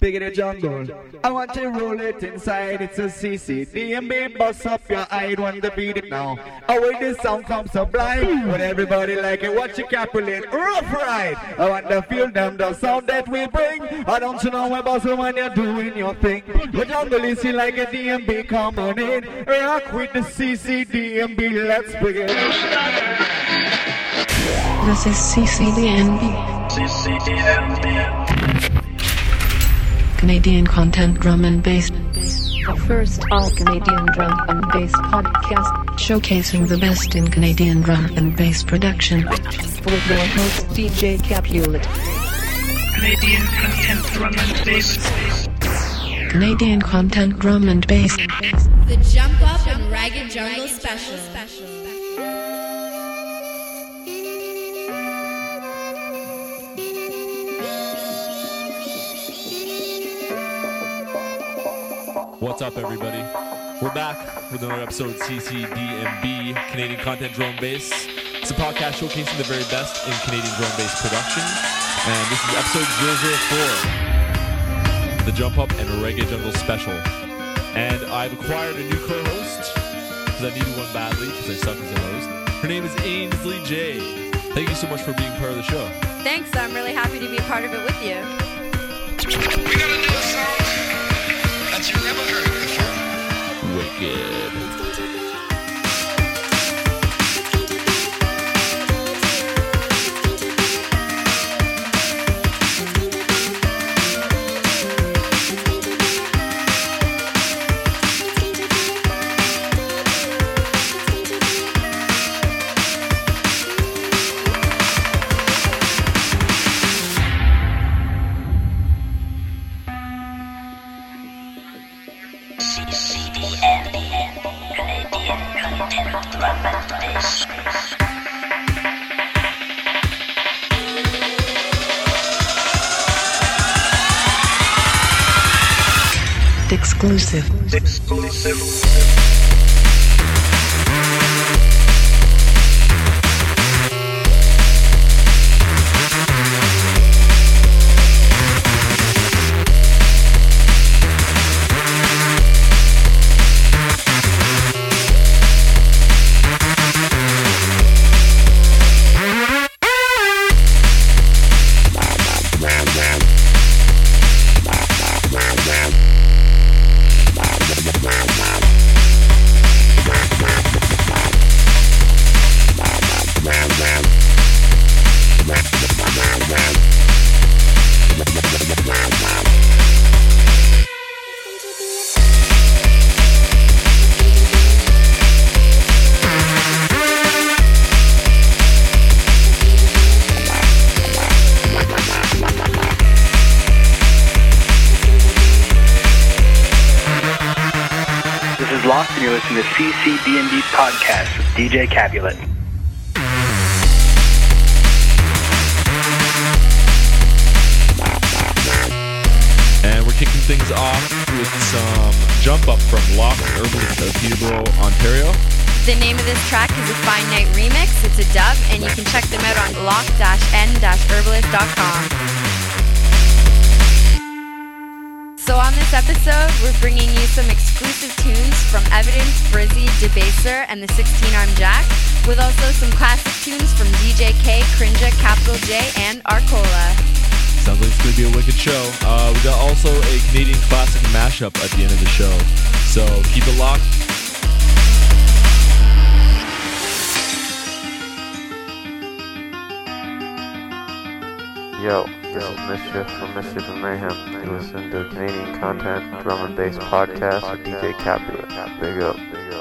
Big in the jungle. I want to roll it inside. It's a CC. DNB bust up your eye. Want to beat it now. Oh, wait, this sound comes sublime. When everybody like it, watch it capulate. Rough ride. I want to feel them, the sound that we bring. I don't you know about when you're doing your thing. The jungle is like a DMB. Come on in. Rock with the CC DNB. Let's begin. This is CCDNB. Canadian content drum and bass. The first all Canadian drum and bass podcast Showcasing the best in Canadian drum and bass production. with your host DJ Capulet. Canadian content drum and bass. Canadian content drum and bass. The Jump Up and Ragga Jungle Special. What's up, everybody? We're back with another episode of CCDNB, Canadian Content Drone Bass. It's a podcast showcasing the very best in Canadian drone bass production. And this is episode 004, the Jump Up and Ragga Jungle Special. And I've acquired a new co host because I needed one badly because I suck as a host. Her name is Ainsley J. Thank you so much for being part of the show. Thanks. I'm really happy to be a part of it with you. Wicked. This and you're listening to CCDNB Podcast with DJ Capulet. And we're kicking things off with some jump up from Lock Herbalist of Peterborough, Ontario. The name of this track is a Fine Night Remix. It's a dub, and you can check them out on lock-n-herbalist.com. on this episode, we're bringing you some exclusive tunes from Evidence, Brizzy, Debaser, and the 16-Arm Jack, with also some classic tunes from DJ K, Krinjah, Capital J, and Arcola. Sounds like it's going to be a wicked show. Uh, we got also a Canadian classic mashup at the end of the show. So keep it locked. Yo, is Mischief from Mischief and Mayhem. You listen to Canadian Content Drum and Bass Podcast with DJ Capulet. Big up, big up.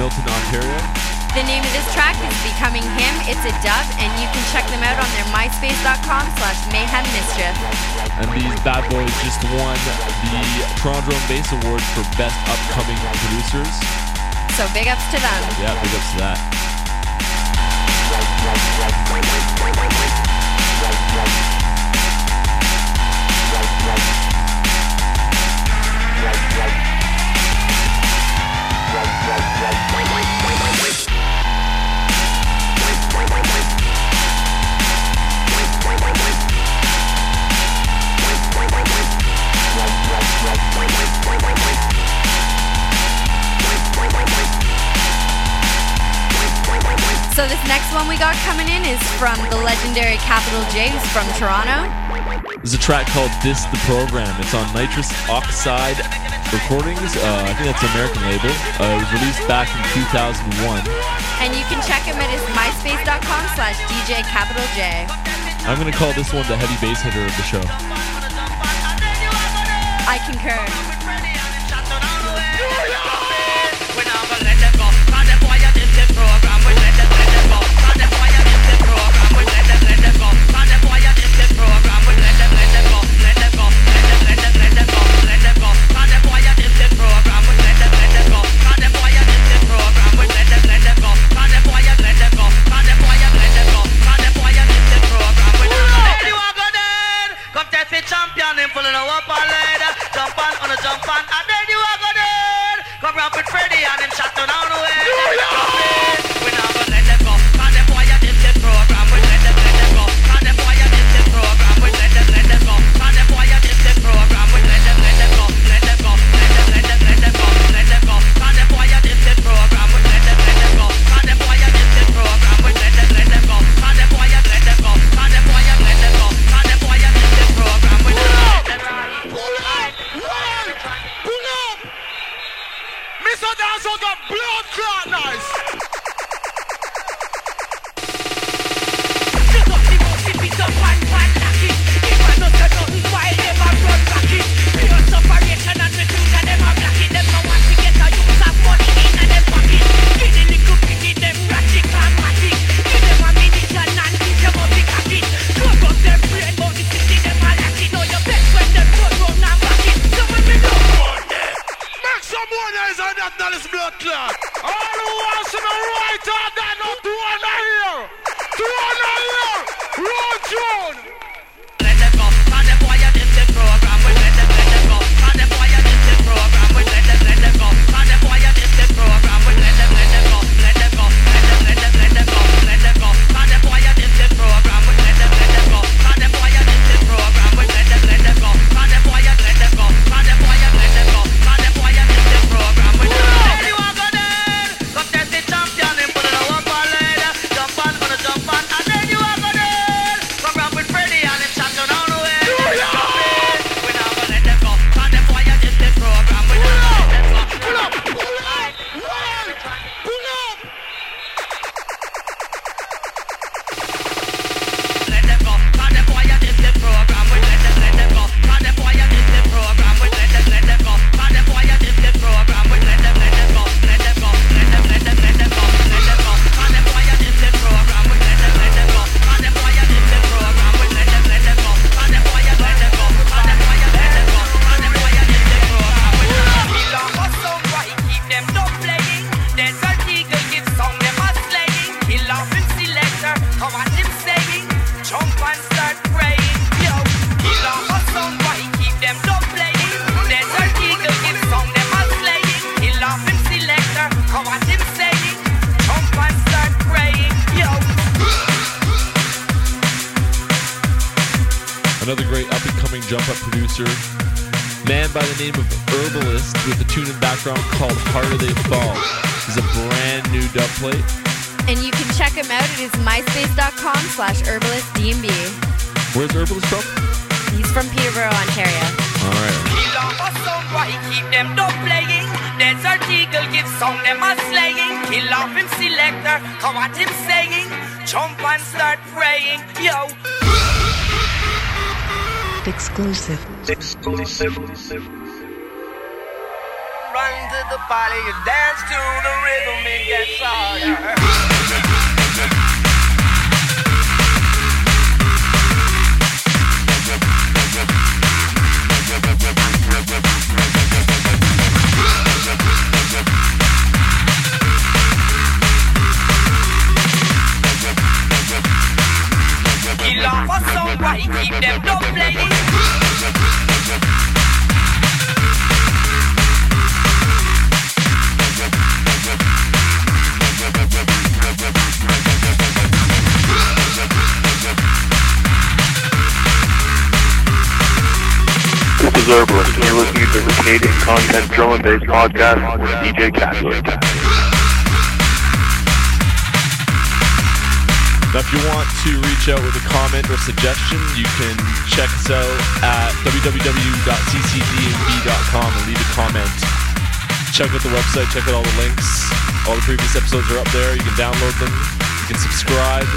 Milton, Ontario. The name of this track is Becoming Him. It's a dub, and you can check them out on their myspace.com slash mayhem mischief. And these bad boys just won the Toronto and Bass Award for Best Upcoming Producers. So big ups to them. Yeah, big ups to that. So this next one we got coming in is from the legendary Capital J, who's from Toronto. There's a track called "This the Program." It's on Nitrous Oxide Recordings. Uh, I think that's an American label. Uh, it was released back in 2001. And you can check him at his myspace.com slash DJ Capital J. I'm going to call this one the heavy bass hitter of the show. I concur. Run to the party Canadian Content Drum and Bass Podcast with DJ Capulet. Now, if you want to reach out with a comment or suggestion, you can check us out at www.ccdnb.com and leave a comment. Check out the website, check out all the links. All the previous episodes are up there. You can download them. You can subscribe.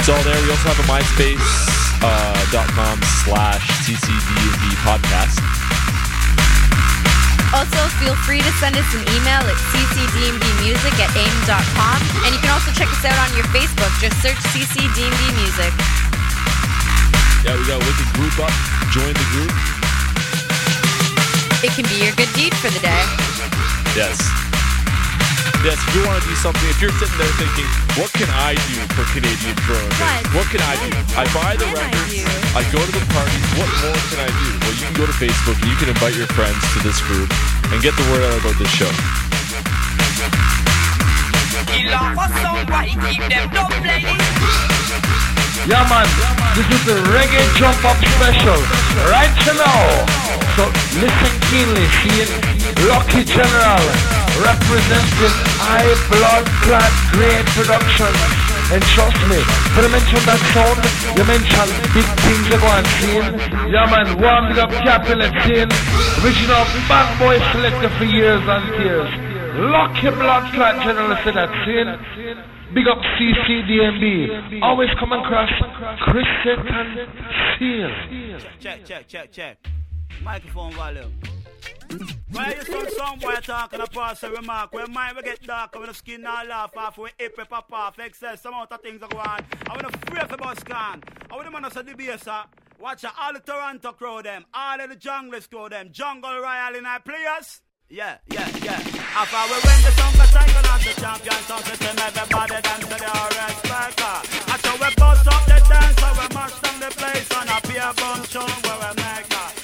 It's all there. We also have a myspace.com uh, slash ccdnb podcast. Also, feel free to send us an email at ccdnbmusic at aim.com. And you can also check us out on your Facebook. Just search CCDNB Music. Yeah, we got a wicked group up. Join the group. It can be your good deed for the day. Yes. Yes, if you want to do something, if you're sitting there thinking, what can I do for Canadian drum and? What can I do? I buy the records, I, go to the parties, what more can I do? Well, you can go to Facebook and you can invite your friends to this group and get the word out about this show. Kill off a song, why keep them dub playing? Yeah, man, this is the reggae jump up special right now. So listen keenly, see Lucky General representing high blood clot great production. And trust me, when I mention that sound, you mention big things are going seeing. Yeah, man, big up Capulet scene. Original bad boy selector for years and years. Lucky blood clot general in that scene. Big up CCDNB. Always come across Chris and Seal. Check, check, check, check. Microphone volume. Why you some some boy talking a pass a remark when mine we get dark when the skin all laugh off when hip pop off excess some of things are going on. I wanna free for bus can. I wanna man say the bass uh, Watch out, all the Toronto crow them, all of the junglers crow them, jungle royal in our players. Yeah, yeah, yeah. After we win the song, the cycle and the champion song system, everybody dance to the RS Parker. After we bust up the dance, so we mash down the place on a beer bum show where we make her.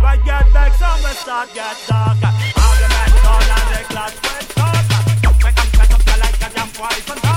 We get back, so we start get darker. Argument on and the clash talker. Jump back and back up like a damn poison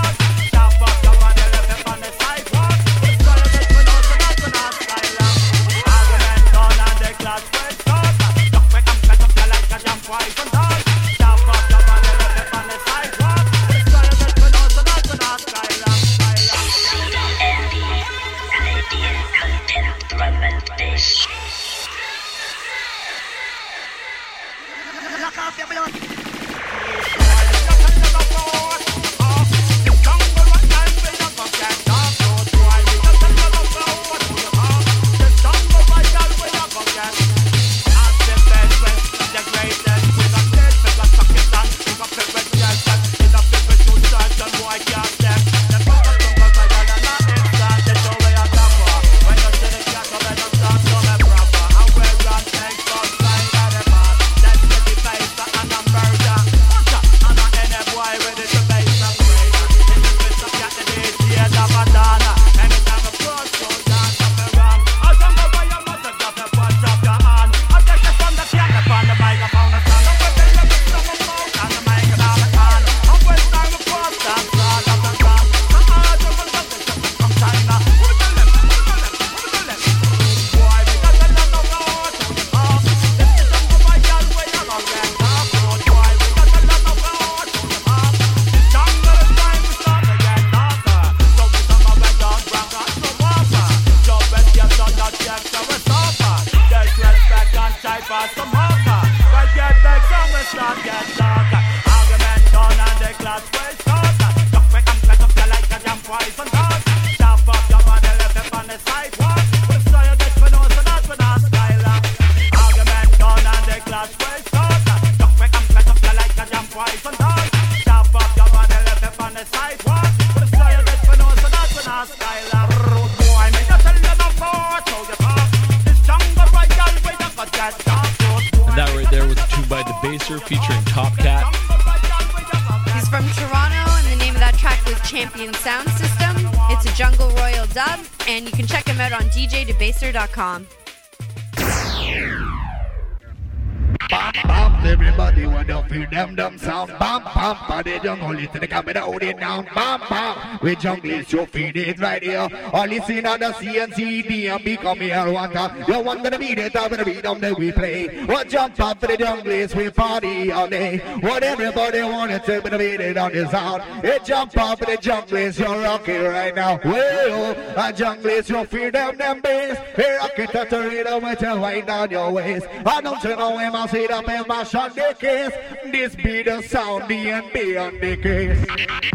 down, bam, bam. We jungle, so feed it right here. Or listen on the CNCD and become here water. You want to be the top of the rhythm that we play. What jump up for the jungle, we party all day. What everybody wanted to be the beat on this sound. It jump up for the jungle, you're rocking right now. Well, a jungle, you feel them, them bass. Hey, rock it at the rhythm with your wind down your waist. I don't you know him, I see them in my shot, they kiss. This be the sound, the on the case.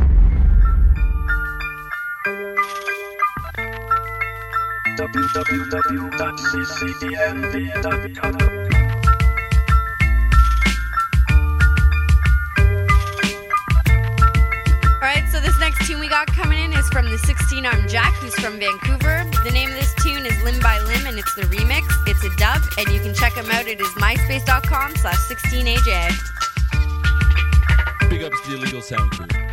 www.ccdnb.com. so this next tune we got coming in is from the 16 arm Jack, who's from Vancouver. The name of this tune is Limb by Limb, and it's the remix. It's a dub, and you can check him out at his myspace.com slash 16AJ. Big ups to the illegal sound crew.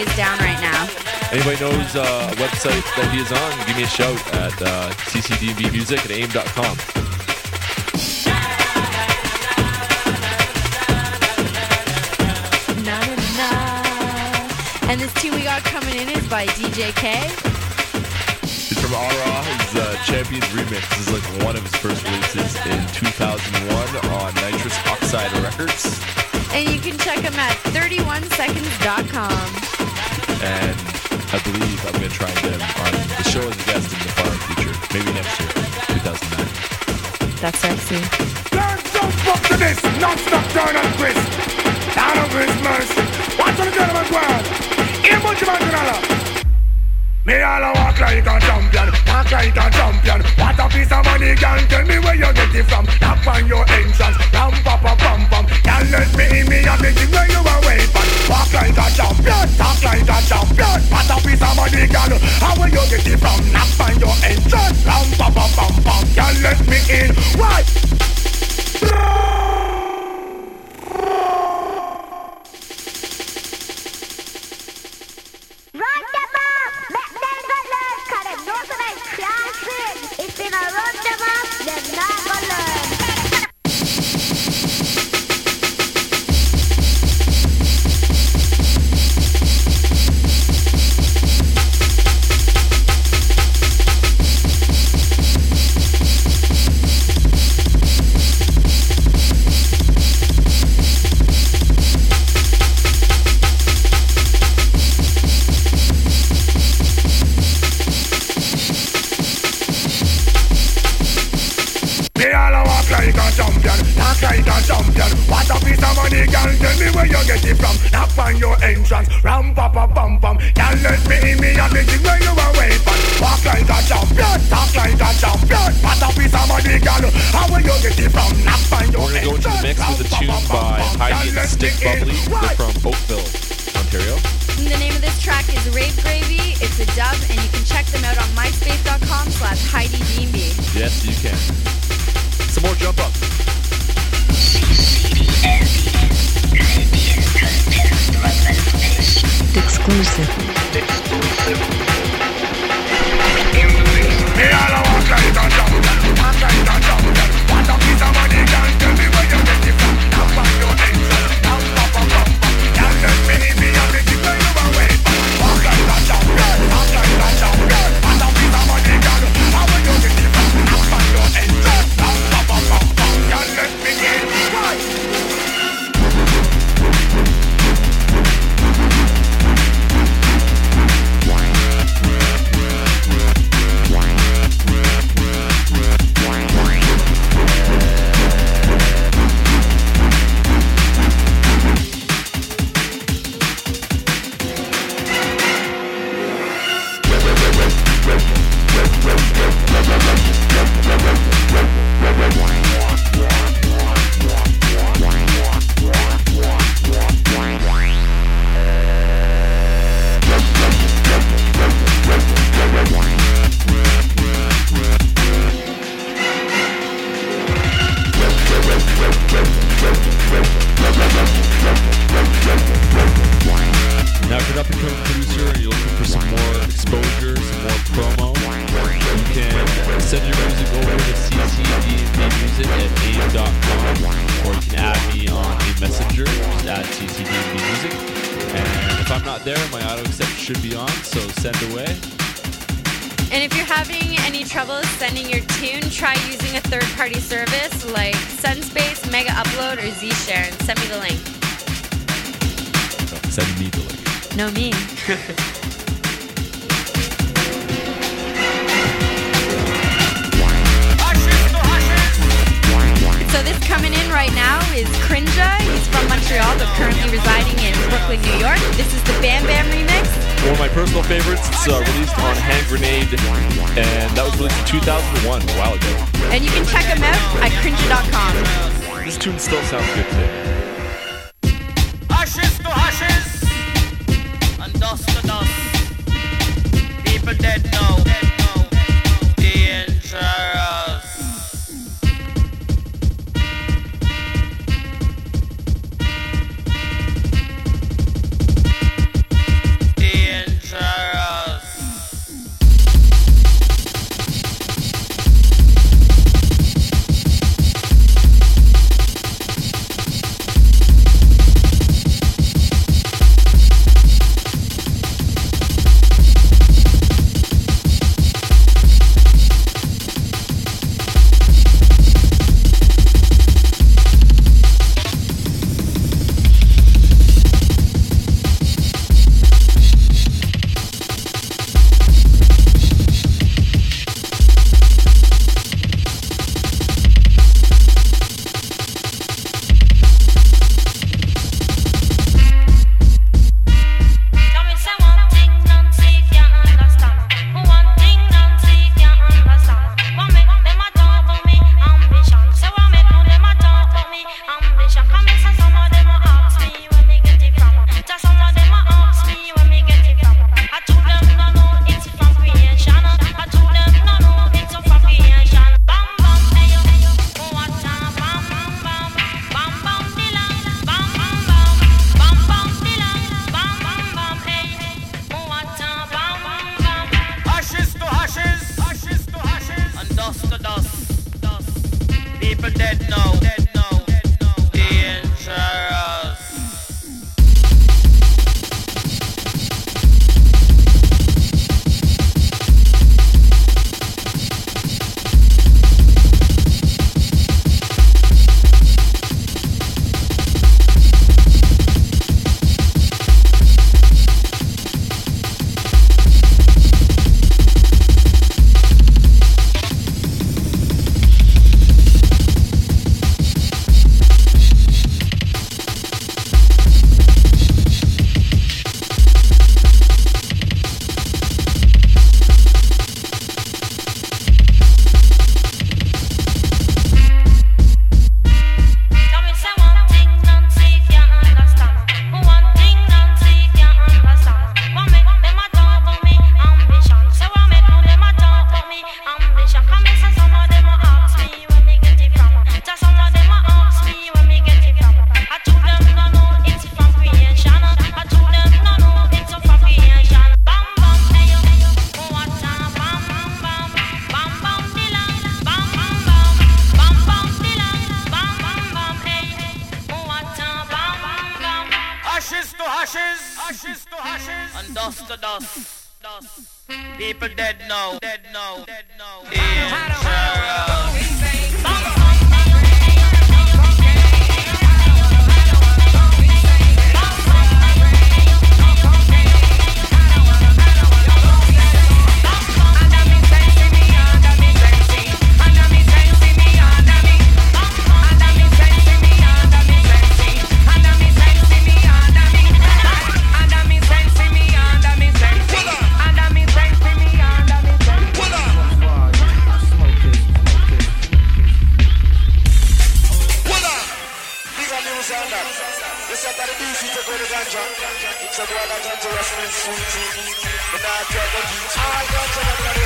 Is down right now. Anybody knows uh, a website that he is on, give me a shout at uh, ccdbmusic at aim.com. And this tune we got coming in is by DJ K. He's from Ottawa. His uh, Champions Remix This is like one of his first releases in 2001 on Nitrous Oxide Records. And you can check him at 31seconds.com. And I believe I'm going to try and get him on the show as a guest in the far future. Maybe next year, 2009. That's sexy. Learn some fuck to this, non-stop turn and twist. Down of his mercy. Watch the gentleman world. Here much man to Me all a walk like a champion, walk like a champion. What a piece of money, girl. Tell me where you get it from. Tap on your entrance, ram pa pa pam pam. Can't let me in me make it where you are waiting. Walk like a champion, talk like a champion. What a piece of money, girl. How where you get it from? Tap on your entrance, ram pa pa pam pam. Can't let me in. Why? ashes and dust to dust. dust. People dead now, dead now, dead now. Dead now. I got somebody.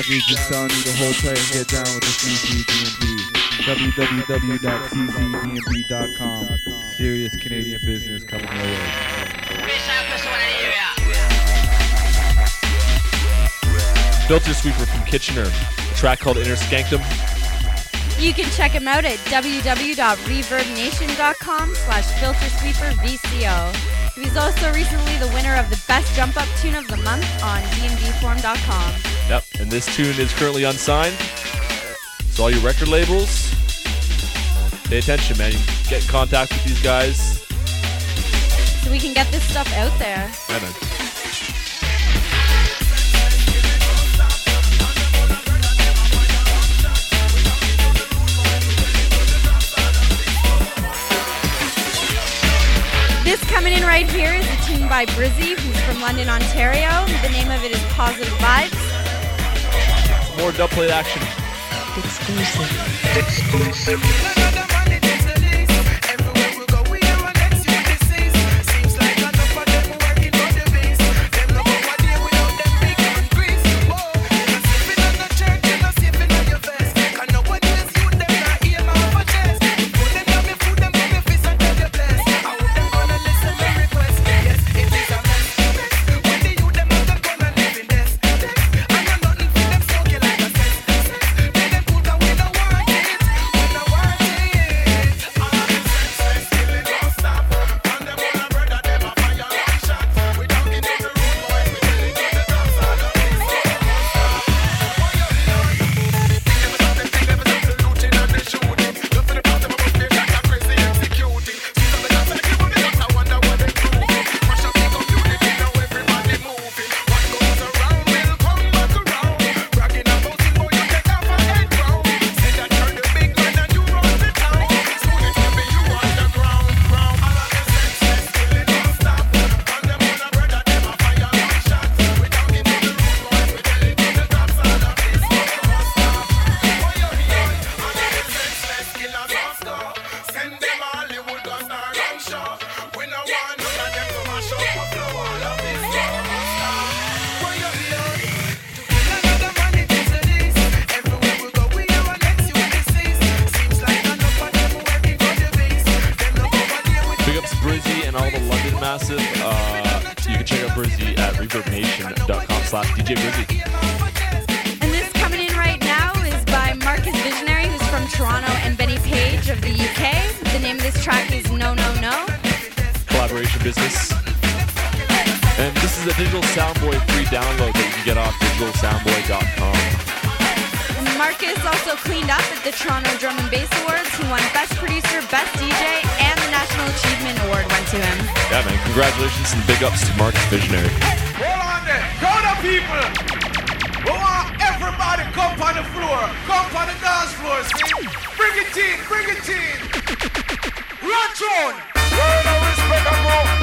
just music style need a whole player. Get down with the CCDNB. www.ccdnb.com. Serious Canadian business coming your way. Filter Sweeper from Kitchener, a track called Inner Skankdom. You can check him out at www.reverbnation.com slash filtersweepervco. He was also recently the winner of the Best Jump Up Tune of the Month on dnbforum.com. And this tune is currently unsigned. So all your record labels, pay attention, man. You get in contact with these guys. So we can get this stuff out there. Yeah, man. This coming in right here is a tune by Brizzy, who's from London, Ontario. The name of it is Positive Vibes. More dubplate action. Big up the Toronto Drum and Bass Awards. He won Best Producer, Best DJ, and the National Achievement Award went to him. Yeah, man. Congratulations and big ups to Marcus Visionary. Hold on there. Crowd of people. We want everybody come on the floor. Come on the dance floor, see? Bring it in, bring it in. Run on. Word of respect and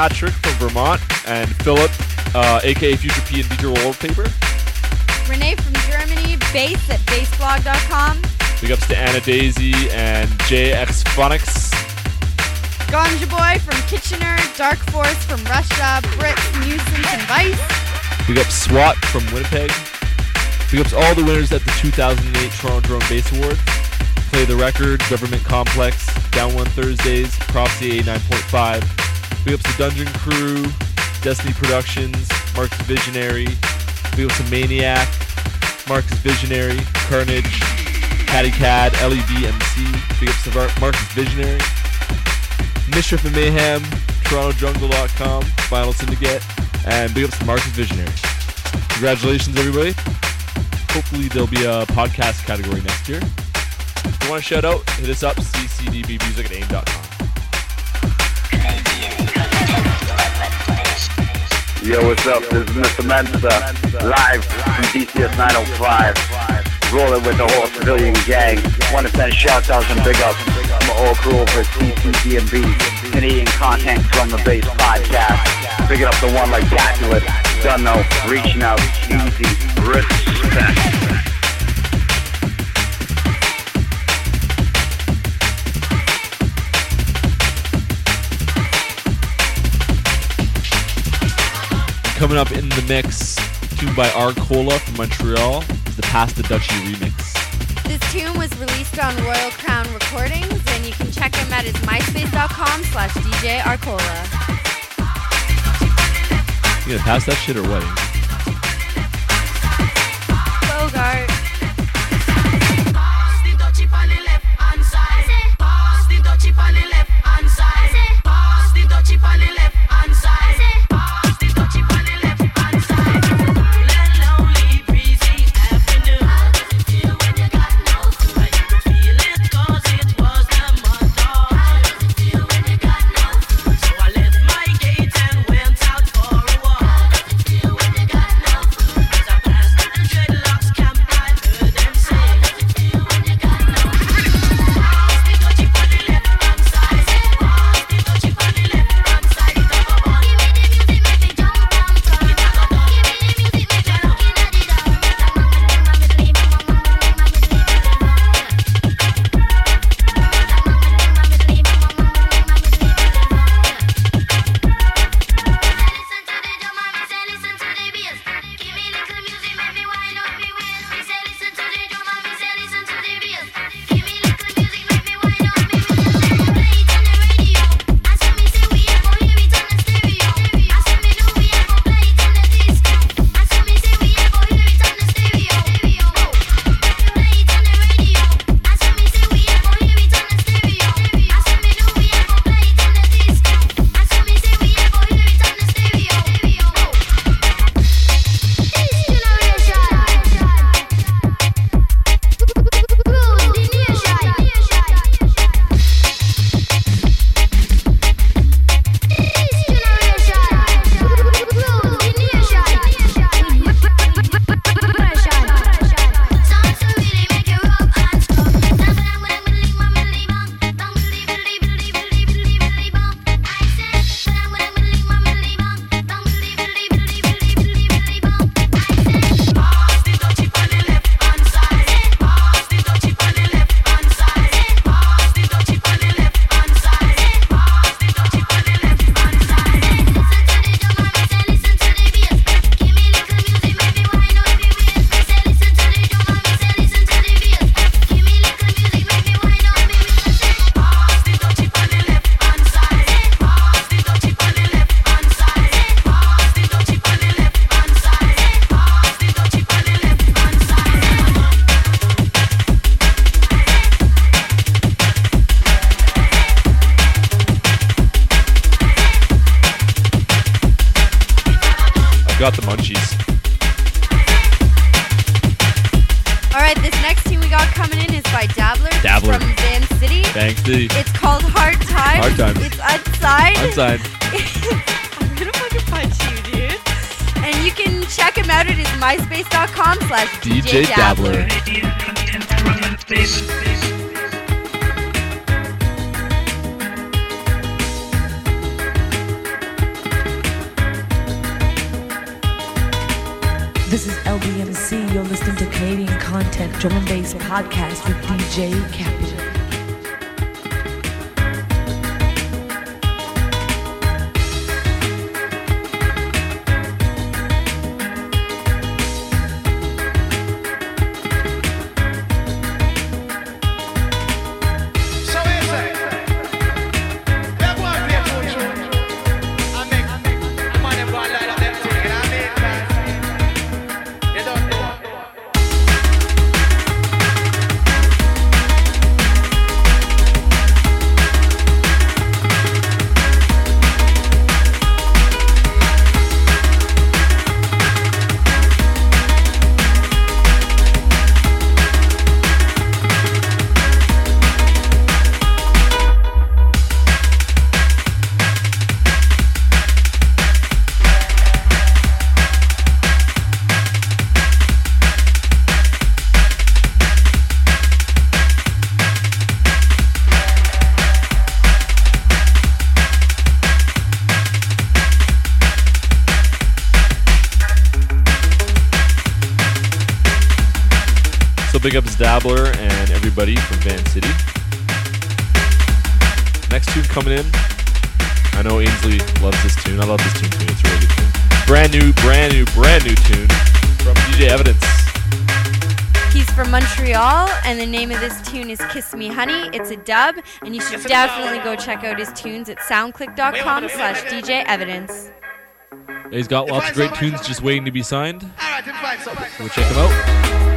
Patrick from Vermont and Philip, uh, aka Future P and DJ Wallpaper. Renee from Germany, bass at bassblog.com. Big ups to Anna Daisy and JX Phonics. Ganja Boy from Kitchener, Dark Force from Russia, Brits, Nuisance, and Vice. Big ups SWAT from Winnipeg. Big ups all the winners at the 2008 Toronto Drone Bass Awards. Play the Record, Government Complex, Down One Thursdays, Prophecy 89.5. Big ups to Dungeon Crew, Destiny Productions, Marcus Visionary. Big ups to Maniac, Marcus Visionary, Carnage, Caddy Cad, LEV MC. Big ups to Mar- Marcus Visionary. Mischief and Mayhem, TorontoJungle.com, Vinyl Syndicate, and big ups to Marcus Visionary. Congratulations, everybody. Hopefully, there'll be a podcast category next year. If you want to shout out, hit us up, ccdnbmusic at aim.com. Yo, what's up? This is Mr. Mensa, live from DCS 905, rolling with the whole civilian gang. Want to send shout outs and big ups to my whole crew at CCDNB, Canadian Content Drum and Bass Podcast. Picking up the one like Capulet, done know, reaching out, easy, respect. Coming up in the mix, tuned by Arcola from Montreal, is the Pass the Dutchie remix. This tune was released on Royal Crown Recordings, and you can check him at his myspace.com slash DJ Arcola. You gonna pass that shit or what? Bogart. Dabbler and everybody from Van City. Next tune coming in. I know Ainsley loves this tune. I love this tune too. It's a really good tune. Brand new, brand new, brand new tune from DJ Evidence. He's from Montreal, and the name of this tune is Kiss Me Honey. It's a dub, and you should definitely go check out his tunes at soundclick.com slash DJ Evidence. He's got lots of great tunes just waiting to be signed. All right, find check him out.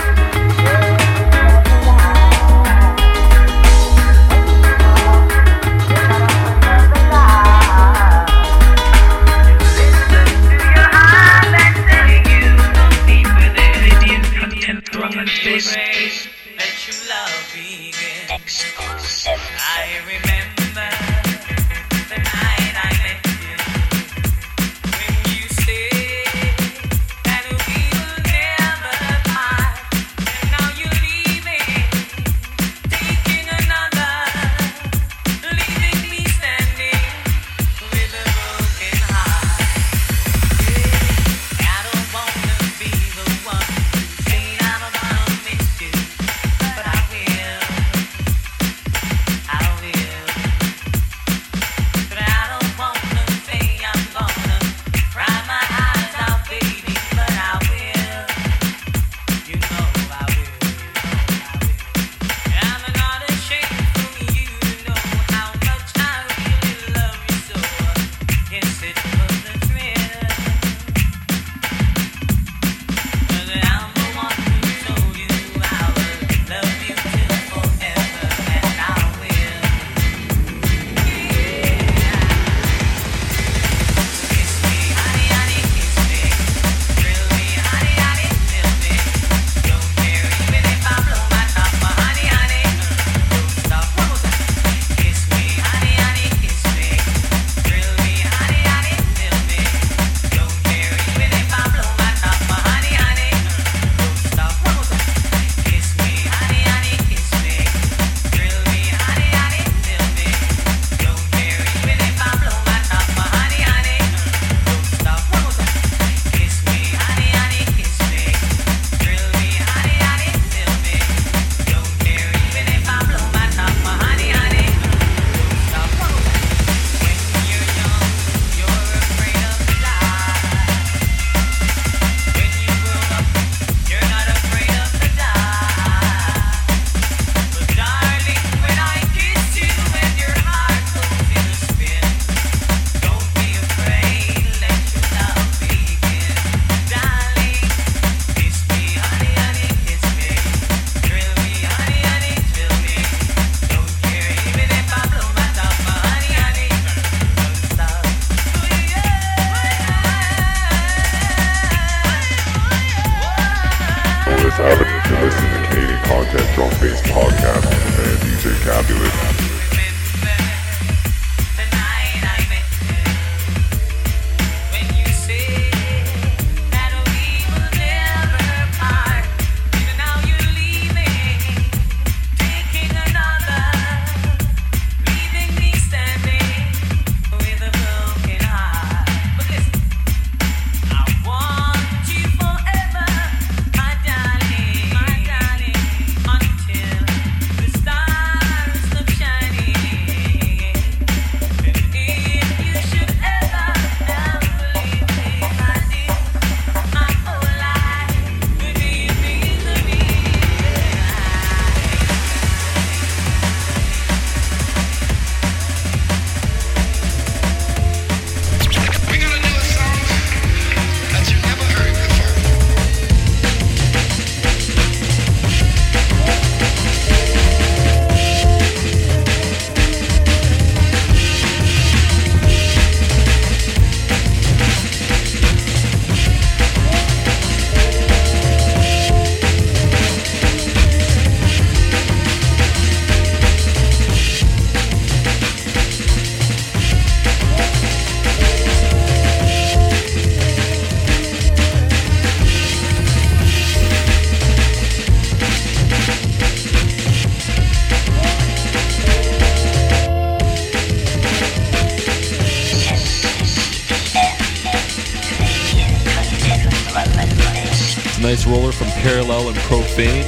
Nice roller from Parallel and Profane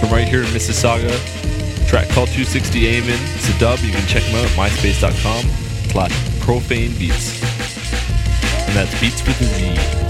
from right here in Mississauga. Track called 260 Amen. It's a dub. You can check them out at myspace.com slash profane beats. And that's beats with a Z.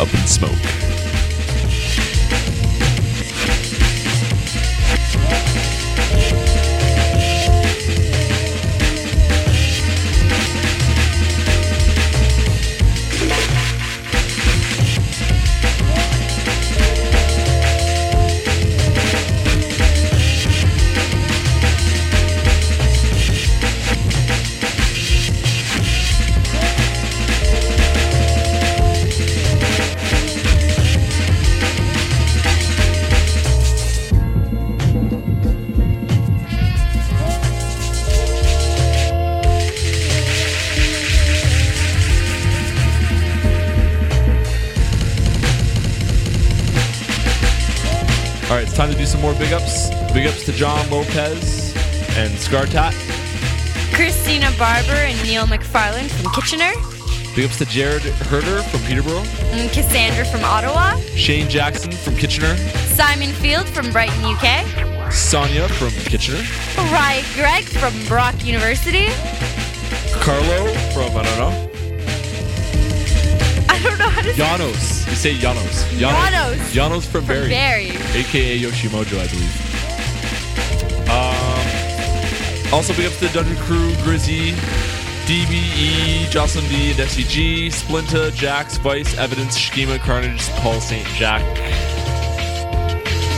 up in smoke. More big ups. Big ups to John Lopez and Scartat. Christina Barber and Neil McFarland from Kitchener. Big ups to Jared Herder from Peterborough. And Cassandra from Ottawa. Shane Jackson from Kitchener. Simon Field from Brighton, UK. Sonia from Kitchener. Ryan Gregg from Brock University. Carlo from, I don't know. I don't know how to say Janos. Say Janos. Janos. Janos from, From Barrie. Barrie. AKA Yoshimojo, I believe. Um, also big up to the Dungeon Crew, Grizzy, DBE, Jocelyn D, and SCG, Splinta, Jax, Vice, Evidence, Schema, Carnage, Paul St. Jack.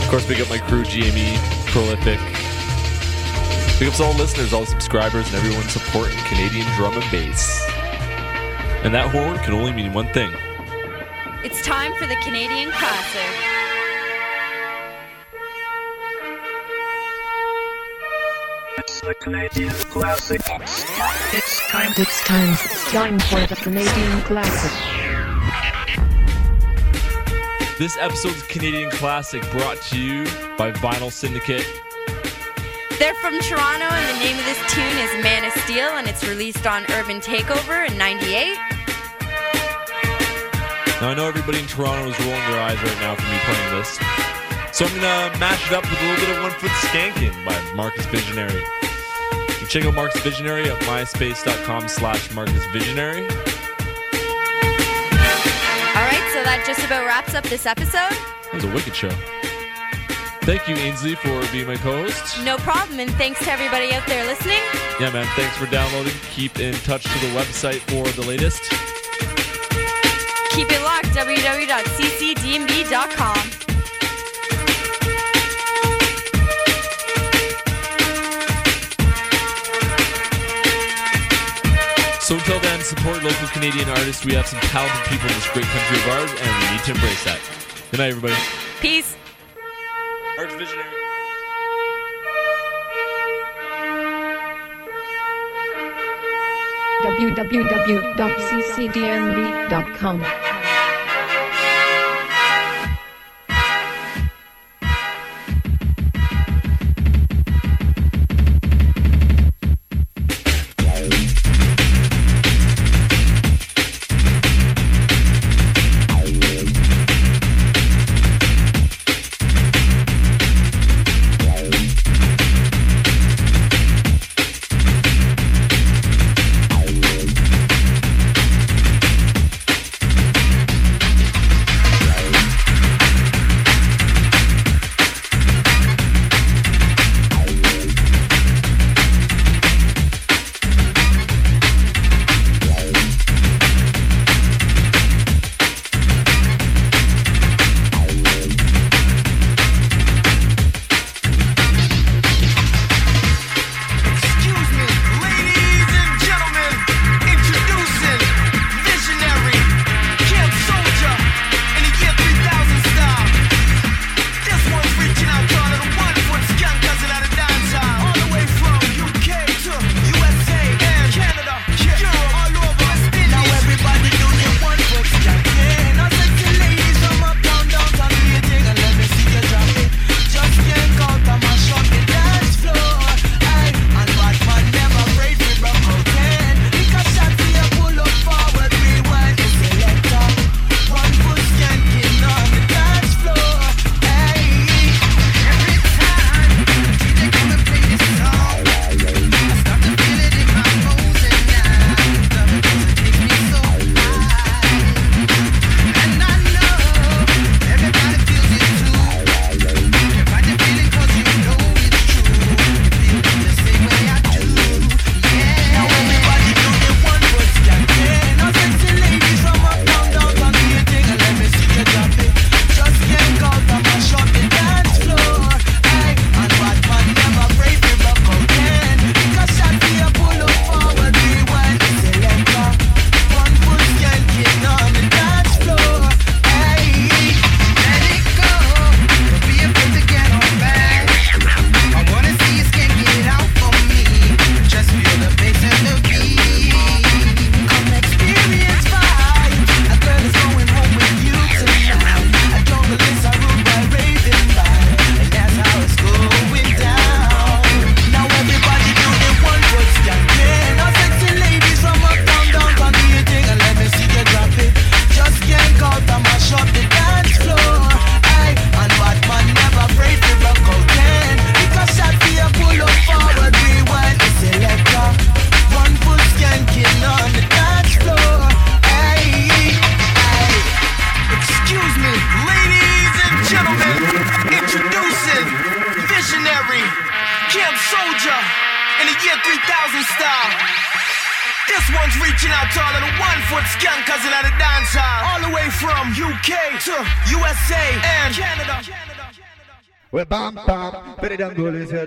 Of course, big up my crew, GME, Prolific. Big ups to all listeners, all the subscribers, and everyone supporting Canadian drum and bass. And that horn can only mean one thing. It's time for the Canadian Classic. It's the Canadian Classic. It's time. It's time. It's time for the Canadian Classic. This episode's Canadian Classic brought to you by Vinyl Syndicate. They're from Toronto, and the name of this tune is Man of Steel, and it's released on Urban Takeover in 98. Now, I know everybody in Toronto is rolling their eyes right now for me playing this. So I'm going to mash it up with a little bit of One Foot Skanking by Marcus Visionary. You can check out Marcus Visionary at myspace.com slash Marcus Visionary. All right, so that just about wraps up this episode. It was a wicked show. Thank you, Ainsley, for being my co-host. No problem, and thanks to everybody out there listening. Yeah, man, thanks for downloading. Keep in touch to the website for the latest. Keep it locked, www.ccdnb.com. So until then, support local Canadian artists. We have some talented people in this great country of ours, and we need to embrace that. Good night, everybody. Peace. Arts Visionary. www.ccdnb.com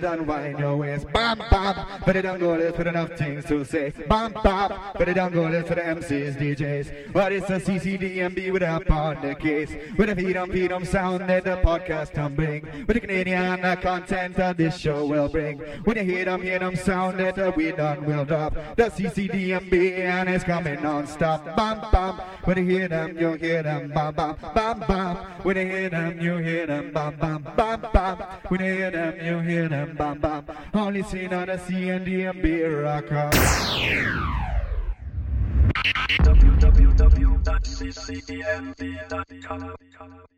Why no yo, it's bam bam. But don't go list with enough things to say. Bump bop, but I don't go list for the MCs, DJs. But it's a CCDNB without on the case. With a freedom, freedom sound that the podcast can bring. With the Canadian the content that this show will bring. When you hear them, hear them sound that the we done will drop. The CCDNB and it's coming non-stop. Bump bump, when you hear them, you hear them. Bump bump, bump bump. When you hear them, you hear them. Bump bump, bump bump. When you hear them, you hear them. Bump bump. Only seen on the CND CMB Rocker. www.ccdnb.com